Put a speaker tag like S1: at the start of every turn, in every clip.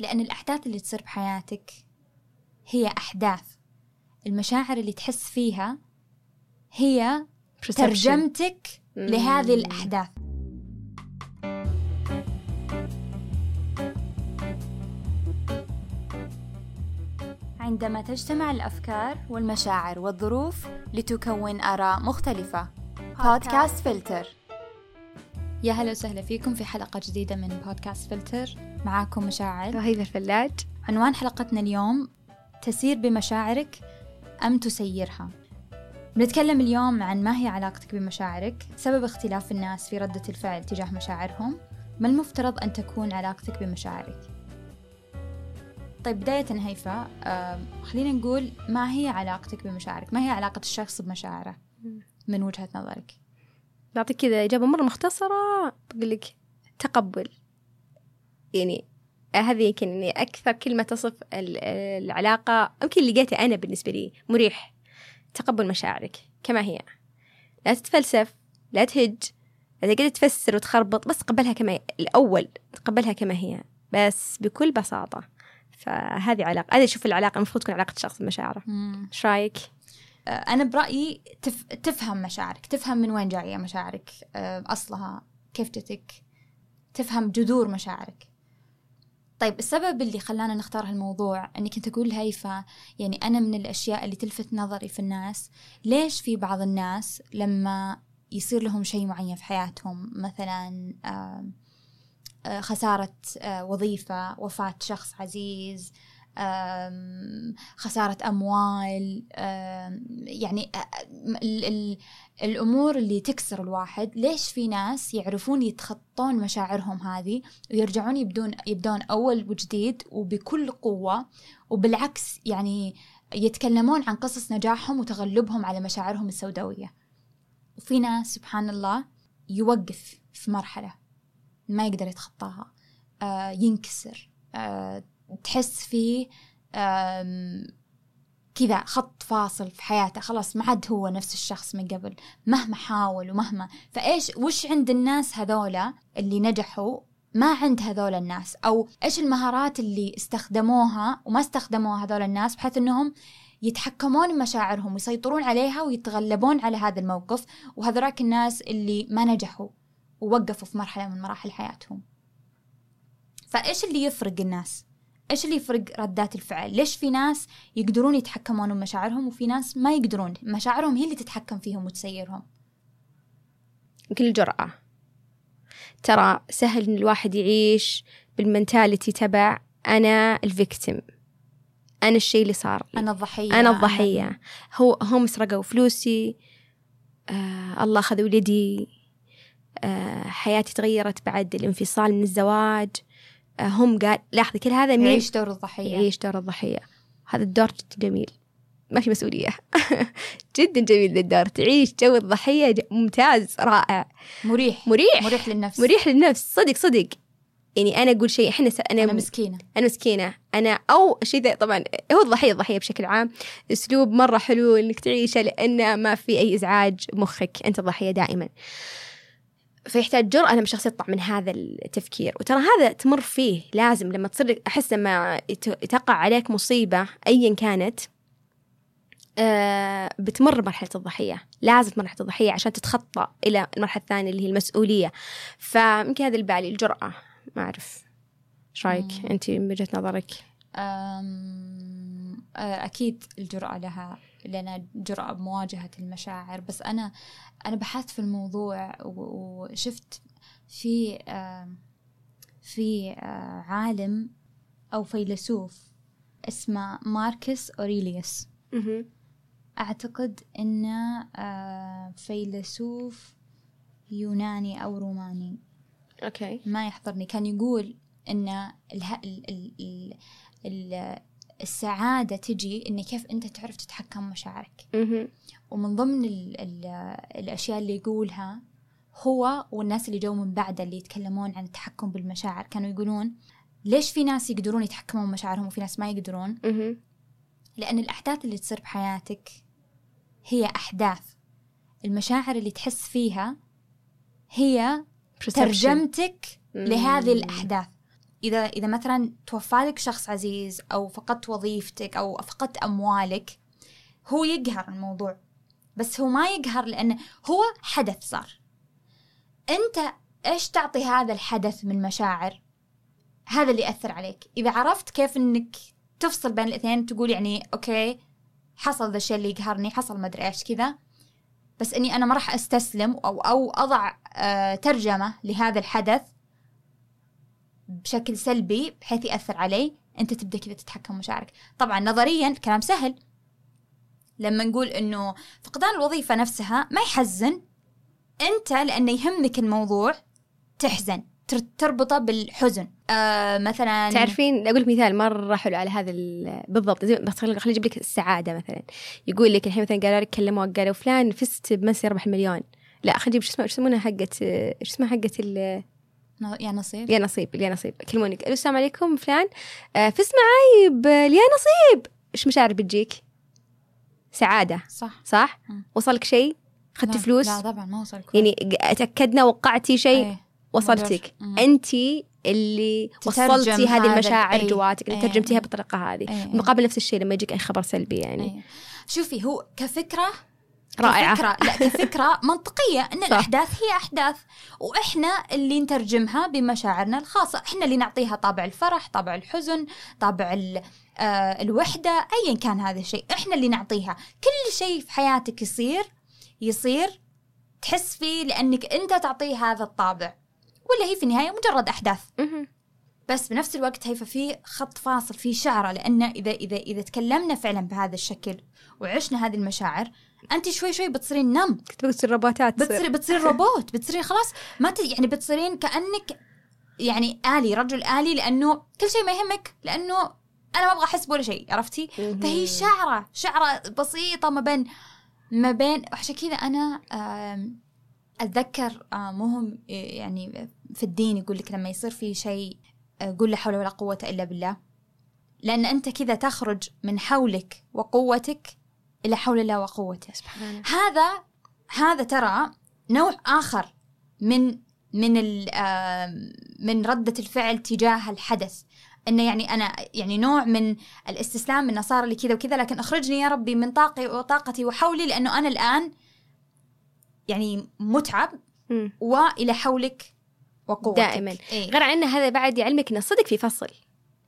S1: لأن الأحداث اللي تصير بحياتك هي أحداث المشاعر اللي تحس فيها هي
S2: Perception.
S1: ترجمتك. لهذه الأحداث عندما تجتمع الأفكار والمشاعر والظروف لتكون آراء مختلفة بودكاست فلتر يا هلا وسهلا فيكم في حلقة جديدة من بودكاست فلتر. معاكم مشاعر
S2: رهيب الفلاج.
S1: عنوان حلقتنا اليوم تسير بمشاعرك أم تسيرها؟ بنتكلم اليوم عن ما هي علاقتك بمشاعرك سبب اختلاف الناس في ردة الفعل تجاه مشاعرهم ما المفترض أن تكون علاقتك بمشاعرك؟ طيب بداية هيفا آه خلينا نقول ما هي علاقتك بمشاعرك؟ ما هي علاقة الشخص بمشاعره؟ من وجهة نظرك.
S2: بعطيك كذا إجابة مرة مختصرة بقول لك تقبل. يعني هذه يمكن يعني أكثر كلمة تصف ال- العلاقة يمكن لقيتها أنا بالنسبة لي مريح. تقبل مشاعرك كما هي. لا تتفلسف لا تهج لا تقعد تفسر وتخربط بس تقبلها كما هي الأول تقبلها كما هي بس بكل بساطة. فهذه علاقة أنا أشوف العلاقة المفروض تكون علاقة شخص بمشاعره. إيش رأيك؟
S1: آه، أنا برأيي تف... تفهم مشاعرك تفهم من وين جاية مشاعرك آه، أصلها كيف جتك تفهم جذور مشاعرك. طيب السبب اللي خلانا نختار هالموضوع اني كنت أقول هيفا يعني أنا من الأشياء اللي تلفت نظري في الناس ليش في بعض الناس لما يصير لهم شيء معين في حياتهم مثلا آه، خسارة وظيفة وفاة شخص عزيز خسارة أموال يعني ال- ال- الأمور اللي تكسر الواحد. ليش في ناس يعرفون يتخطون مشاعرهم هذه ويرجعون يبدون يبدون أول وجديد وبكل قوة وبالعكس يعني يتكلمون عن قصص نجاحهم وتغلبهم على مشاعرهم السوداوية؟ وفي ناس سبحان الله يوقف في مرحلة ما يقدر يتخطاها ينكسر تحس فيه كذا خط فاصل في حياته. خلاص ما عاد هو نفس الشخص من قبل. مهما حاول ومهما فإيش وش عند الناس هذولا اللي نجحوا؟ ما عند هذول الناس. أو إيش المهارات اللي استخدموها وما استخدموها هذول الناس؟ بحيث إنهم يتحكمون بمشاعرهم ويسيطرون عليها ويتغلبون على هذا الموقف. وهذراك الناس اللي ما نجحوا ووقفوا في مرحلة من مراحل حياتهم. فإيش اللي يفرق الناس؟ إيش اللي يفرق ردات الفعل؟ ليش في ناس يقدرون يتحكمون بمشاعرهم وفي ناس ما يقدرون؟ مشاعرهم هي اللي تتحكم فيهم وتسيرهم.
S2: يمكن الجرأة ترى سهل إن الواحد يعيش بال mentality تبع أنا ال victim. أنا الشيء اللي صار لي.
S1: أنا الضحية
S2: أنا الضحية. هو هم سرقوا فلوسي. آه الله أخذ ولدي. آه حياتي تغيرت بعد الانفصال من الزواج. هم قال لاحظي كل هذا مين؟
S1: يعيش دور الضحية.
S2: يعيش دور الضحية. هذا الدور جدا جميل. ما في مسؤولية. جدا جميل الدور. تعيش جو الضحية ممتاز رائع.
S1: مريح.
S2: مريح.
S1: مريح للنفس.
S2: مريح للنفس. صدق صدق. يعني أنا أقول شيء إحنا س... أنا,
S1: أنا مسكينة.
S2: أنا مسكينة. أنا أو شيء ذا طبعا هو الضحية الضحية بشكل عام. أسلوب مرة حلو إنك تعيشه لأنه ما في أي إزعاج مخك. أنت الضحية دائما. فيحتاج جرأة لما الشخص يطلع من هذا التفكير. وترى هذا تمر فيه لازم لما تصير أحس لما تقع عليك مصيبة أيا كانت آه بتمر مرحلة الضحية. لازم مرحلة الضحية عشان تتخطى إلى المرحلة الثانية اللي هي المسؤولية. فيمكن هذا البالي الجرأة. ما أعرف. إيش رأيك؟
S1: مم.
S2: أنت من وجهة نظرك؟
S1: آه، أكيد الجرأة لها لنا جرأة بمواجهة المشاعر. بس أنا أنا بحثت في الموضوع وشفت في في عالم أو فيلسوف اسمه ماركس أوريليوس. أعتقد إنه فيلسوف يوناني أو روماني.
S2: okay.
S1: ما يحضرني. كان يقول إن اله... ال... ال... ال... ال... السعادة تجي إن كيف أنت تعرف تتحكم مشاعرك. ومن ضمن ال... ال... الأشياء اللي يقولها هو والناس اللي جو من بعده اللي يتكلمون عن التحكم بالمشاعر كانوا يقولون ليش في ناس يقدرون يتحكمون بمشاعرهم وفي ناس ما يقدرون. لأن الأحداث اللي تصير بحياتك هي أحداث المشاعر اللي تحس فيها هي
S2: Perception.
S1: ترجمتك. لهذه الأحداث إذا إذا مثلا توفى لك شخص عزيز أو فقدت وظيفتك أو فقدت أموالك هو يقهر الموضوع. بس هو ما يقهر لأنه هو حدث صار. أنت إيش تعطي هذا الحدث من مشاعر؟ هذا اللي يأثر عليك. إذا عرفت كيف إنك تفصل بين الاثنين تقول يعني okay حصل ذا الشيء اللي يقهرني حصل ما أدري إيش كذا. بس إني أنا ما راح أستسلم أو أو أضع آه ترجمة لهذا الحدث بشكل سلبي بحيث يأثر علي أنت تبدأ كذا تتحكم مشاعرك. طبعا نظريا الكلام سهل. لما نقول إنه فقدان الوظيفة نفسها ما يحزن أنت لأنه يهمك الموضوع تحزن تربطه بالحزن. آه مثلا
S2: تعرفين أقول لك مثال مرة حلو على هذا بالضبط. بس خليني أجيب لك السعادة مثلا. يقول لك الحين مثلا قالوا لك كلموا قالوا فلان فزت بمس يربح مليون. لا خلينا نجيب شو اسمه شو يسمونها حقت إيش اسمها حقت
S1: يا نصيب
S2: يا نصيب يا نصيب كلموني السلام عليكم فلان آه فزت معاي يا نصيب إيش مشاعر بتجيك؟ سعادة
S1: صح
S2: صح؟ وصلك شيء؟ أخذتي فلوس؟
S1: لا طبعا ما وصل
S2: يعني تاكدنا وقعتي شيء أيه. وصلتك انت اللي وصلتي هذه المشاعر أيه. جواتك اللي أيه. ترجمتيها بالطريقة هذه أيه. مقابل نفس الشيء لما يجيك أي خبر سلبي يعني أيه.
S1: شوفي هو كفكرة
S2: رائعة.
S1: كفكرة لا كفكرة منطقية إن الأحداث هي أحداث وإحنا اللي نترجمها بمشاعرنا الخاصة إحنا اللي نعطيها طابع الفرح طابع الحزن طابع آه الوحدة أيا كان هذا الشيء إحنا اللي نعطيها. كل شيء في حياتك يصير يصير تحس فيه لأنك أنت تعطيه هذا الطابع ولا هي في النهاية مجرد أحداث. بس بنفس الوقت هي ففي خط فاصل في شعرة لأن إذا إذا إذا تكلمنا فعلا بهذا الشكل وعشنا هذه المشاعر أنت شوي شوي بتصيرين نم.
S2: كنت بتصير روبوتات
S1: بتصير بتصير روبوت بتصيرين خلاص ما ت... يعني بتصيرين كأنك يعني آلي رجل آلي لأنه كل شيء ما يهمك لأنه أنا ما أبغى أحس بولا شيء عرفتي؟ فهي شعرة شعرة بسيطة ما بين ما بين عشان كذا أنا أتذكر مهم يعني في الدين يقول لك لما يصير في شيء قول لا حول ولا قوة إلا بالله. لأن أنت كذا تخرج من حولك وقوتك إلى حول الله وقوته
S2: سبحان.
S1: هذا هذا ترى نوع آخر من من من ردة الفعل تجاه الحدث إنه يعني أنا يعني نوع من الاستسلام من صار لي كذا وكذا لكن أخرجني يا ربي من طاقي وطاقتي وحولي لأنه أنا الآن يعني متعب م. والى حولك وقوتك
S2: دائما إيه؟ غير عن هذا بعد يعلمك ان الصدق في فصل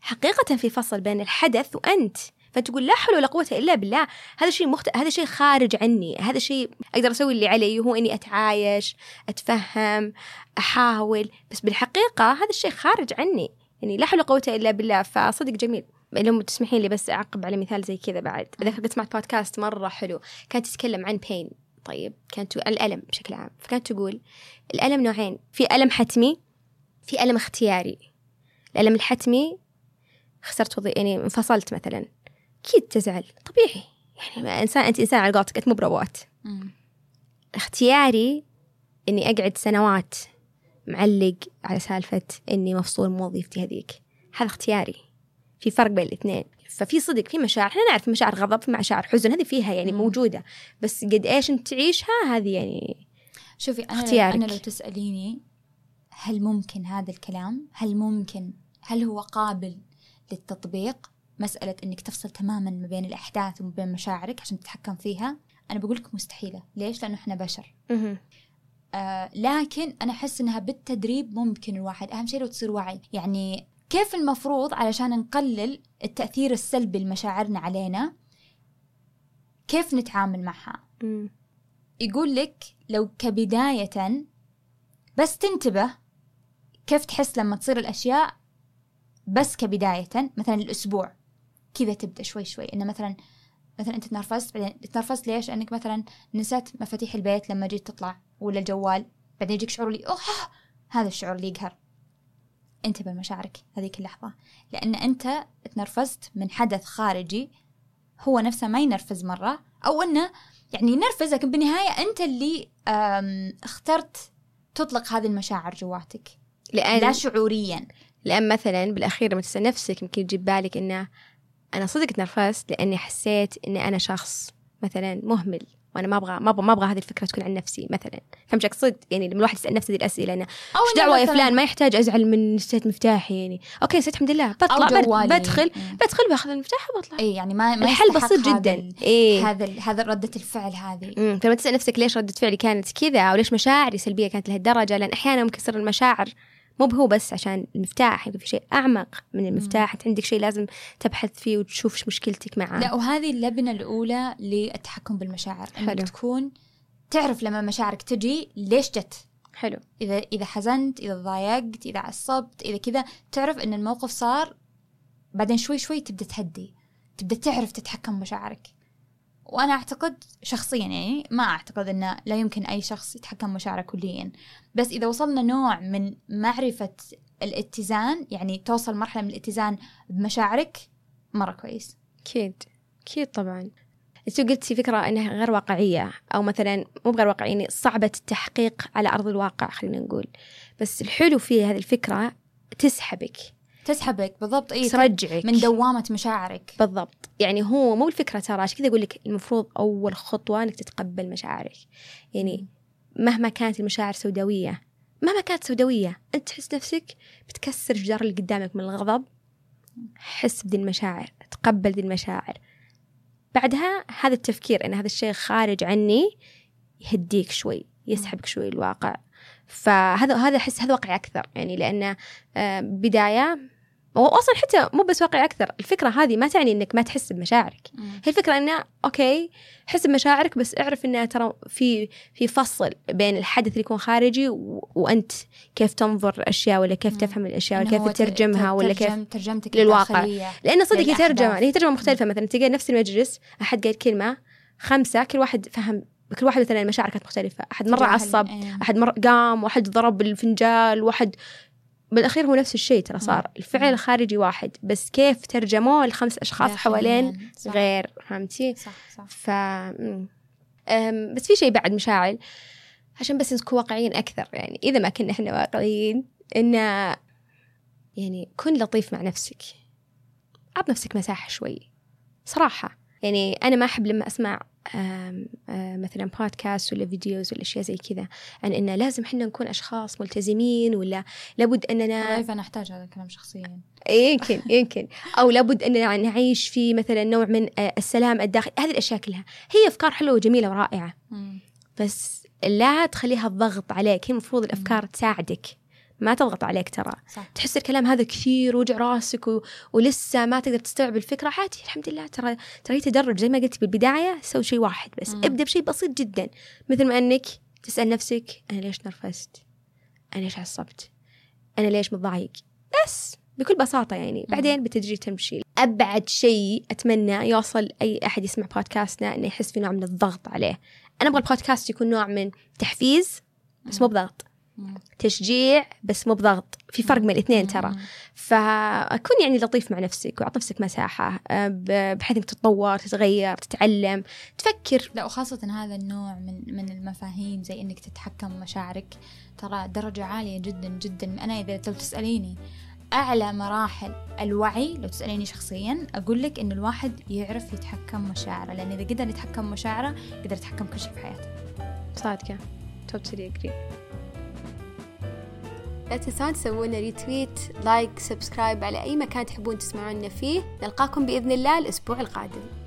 S2: حقيقة في فصل بين الحدث وأنت فتقول لا حول ولا قوة إلا بالله. هذا شيء مخت... هذا شيء خارج عني. هذا شيء أقدر أسوي اللي علي هو إني أتعايش أتفهم أحاول. بس بالحقيقة هذا الشيء خارج عني. يعني لا حول ولا قوة إلا بالله. فصدق جميل. لو تسمحين لي بس أعقب على مثال زي كذا بعد. أذكر قد سمعت بودكاست مرة حلو. كانت تتكلم عن بين طيب. كانت الألم بشكل عام. فكانت تقول الألم نوعين. في ألم حتمي في ألم اختياري. الألم الحتمي خسرت وظيفة يعني انفصلت مثلا. أكيد تزعل طبيعي. يعني إنسان أنت إنسان على قولتك أنت مو بروبوت اختياري إني أقعد سنوات معلق على سالفة إني مفصول من وظيفتي هذيك. هذا اختياري. في فرق بين الاثنين. ففي صدق في مشاعر. إحنا نعرف مشاعر غضب في مشاعر حزن هذه فيها يعني موجودة. بس قد إيش أنت تعيشها هذه يعني
S1: شوفي أنا اختيارك. أنا لو تسأليني هل ممكن هذا الكلام؟ هل ممكن؟ هل هو قابل للتطبيق؟ مسألة إنك تفصل تماما ما بين الأحداث وما بين مشاعرك عشان تتحكم فيها. أنا بقول لك مستحيلة. ليش؟ لأنه إحنا بشر. آه لكن أنا أحس إنها بالتدريب ممكن الواحد. أهم شيء لو تصير وعي يعني كيف المفروض علشان نقلل التأثير السلبي لمشاعرنا علينا كيف نتعامل معها؟ يقول لك لو كبداية بس تنتبه كيف تحس لما تصير الأشياء بس كبداية مثلا الأسبوع. كذا تبدأ شوي شوي. إنه مثلا مثلا أنت تنرفزت بعدين تنرفزت ليش؟ لأنك مثلا نسيت مفاتيح البيت لما جيت تطلع ولا الجوال بعدين يجيك شعور اللي أوه! هذا الشعور اللي يقهر. انتبه لمشاعرك هذيك اللحظة. لأن أنت تنرفزت من حدث خارجي هو نفسه ما ينرفز مرة أو أنه يعني ينرفز لكن بالنهاية أنت اللي اخترت تطلق هذه المشاعر جواتك. لأن لا شعوريا.
S2: لأن مثلا بالأخير لما تسأل نفسك يمكن تجيب بالك إنه أنا صدق تنرفزت لأني حسيت إني أنا شخص مثلا مهمل وأنا ما أبغى ما أبغى ما أبغى هذه الفكرة تكون عن نفسي مثلا. فهمت أقصد؟ يعني لما الواحد يسأل نفسه هذه
S1: الأسئلة
S2: أنا
S1: إيش
S2: دعوة يا فلان؟ ما يحتاج أزعل من نسيت مفتاحي يعني. أوكي نسيت الحمد لله. بطلع. بدخل. بدخل باخذ المفتاح وبطلع.
S1: اي يعني ما ما
S2: الحل بسيط جدا.
S1: هذا ال- هذا ردة الفعل هذه.
S2: امم فلما تسأل نفسك ليش ردة فعلي كانت كذا أو ليش مشاعري سلبية كانت لهالدرجة لأن أحيانا ممكن تصير المشاعر مو هو بس عشان المفتاح يبقى في شيء أعمق من المفتاح. انت عندك شيء لازم تبحث فيه وتشوف مشكلتك معاه.
S1: لا وهذه اللبنة الأولى للتحكم بالمشاعر. إنك
S2: حلو.
S1: تكون تعرف لما مشاعرك تجي ليش جت.
S2: حلو.
S1: إذا إذا حزنت إذا ضايقت إذا عصبت إذا كذا تعرف إن الموقف صار بعدين شوي شوي تبدأ تهدي تبدأ تعرف تتحكم بمشاعرك. وأنا أعتقد شخصيا يعني ما أعتقد أنه لا يمكن أي شخص يتحكم بمشاعره كليا. بس إذا وصلنا نوع من معرفة الاتزان يعني توصل مرحلة من الاتزان بمشاعرك مرة كويس.
S2: أكيد. أكيد طبعا. أنت قلتي فكرة إنها غير واقعية أو مثلا مو بغير واقعية يعني صعبة التحقيق على أرض الواقع خلينا نقول. بس الحلو في هذه الفكرة تسحبك.
S1: تسحبك بالضبط اي
S2: ترجعك.
S1: من دوامة مشاعرك.
S2: بالضبط. يعني هو مو الفكرة ترى عشان كذا أقول لك؟ المفروض أول خطوة إنك تتقبل مشاعرك. يعني مهما كانت المشاعر سوداوية مهما كانت سوداوية أنت تحس نفسك بتكسر الجدار اللي قدامك من الغضب. حس بذي المشاعر تقبل ذي المشاعر. بعدها هذا التفكير إن هذا الشيء خارج عني يهديك شوي يسحبك شوي الواقع. فهذا هذا أحس هذا واقعي أكثر يعني لأنه آه، بداية واصلا حتى مو بس واقعي أكثر الفكرة هذه ما تعني إنك ما تحس بمشاعرك هي الفكرة إنه أوكي حس بمشاعرك بس اعرف انه ترى في في فصل بين الحدث اللي يكون خارجي و... وأنت كيف تنظر الأشياء ولا كيف
S1: مم.
S2: تفهم الأشياء ولا كيف تترجمها
S1: ت-
S2: ولا كيف
S1: ترجم- ترجمتك
S2: للواقع. لأنه صدق هي. ترجمة هي ترجمة مختلفة مثلا تلقى نفس المجلس أحد قال كلمة خمسة كل واحد فهم كل واحد مثلا المشاعر كانت مرة
S1: تجاه ال-
S2: عصب
S1: إيه.
S2: أحد مرة قام واحد ضرب الفنجال واحد بالأخير هو نفس الشيء ترى صار
S1: مم.
S2: الفعل الخارجي واحد بس كيف ترجموه لخمس
S1: داخلياً.
S2: حوالين
S1: صح.
S2: غير فهمتي
S1: صح صح
S2: ف. أم، بس في شيء بعد مشاعل عشان بس نكون واقعيين أكثر يعني إذا ما كنا إحنا واقعيين انه يعني كن لطيف مع نفسك عط نفسك مساحة شوي صراحة يعني أنا ما أحب لما أسمع آم، آم، مثلا بودكاست ولا فيديوز ولا أشياء زي كذا عن انه لازم إحنا نكون أشخاص ملتزمين ولا لابد
S1: إننا فانا أحتاج هذا الكلام شخصيا.
S2: يمكن يمكن. أو لابد ان نعيش في مثلا نوع من آه، السلام الداخلي. هذه الأشياء كلها. هي أفكار حلوة وجميلة ورائعة. بس لا تخليها ضغط عليك. هي المفروض الأفكار تساعدك. ما تضغط عليك ترى.
S1: صح.
S2: تحس الكلام هذا كثير وجع راسك و... ولسه ما تقدر تستوعب الفكرة. عادي الحمد لله. ترى ترى تدرج. زي ما قلت بالبداية سوي شيء واحد بس.
S1: مم.
S2: ابدأ بشيء بسيط جدا. مثل ما أنك تسأل نفسك أنا ليش نرفزت؟ أنا ليش عصبت؟ أنا ليش متضايق؟ بس بكل بساطة يعني. بعدين بالتدريج تمشي. أبعد شيء أتمنى يوصل أي أحد يسمع بودكاستنا إنه يحس في نوع من الضغط عليه. أنا أبغى البودكاست يكون نوع من تحفيز بس مو بضغط. تشجيع بس مو بضغط. في فرق بين الاثنين ترى. فكن يعني لطيف مع نفسك وأعط نفسك مساحة آه، بحيث إنك تتطور تتغير تتعلم تفكر.
S1: لا وخاصة هذا النوع من من المفاهيم زي إنك تتحكم مشاعرك. ترى درجة عالية جدا جدا. أنا إذا لو تسأليني أعلى مراحل الوعي لو تسأليني شخصيا أقول لك إن الواحد يعرف يتحكم مشاعره. لأن إذا قدر يتحكم مشاعره قدر يتحكم كل شيء في حياته.
S2: صادقة. totally agree لا تنسون تسوون retweet like subscribe على أي مكان تحبون تسمعونا فيه. نلقاكم بإذن الله الأسبوع القادم.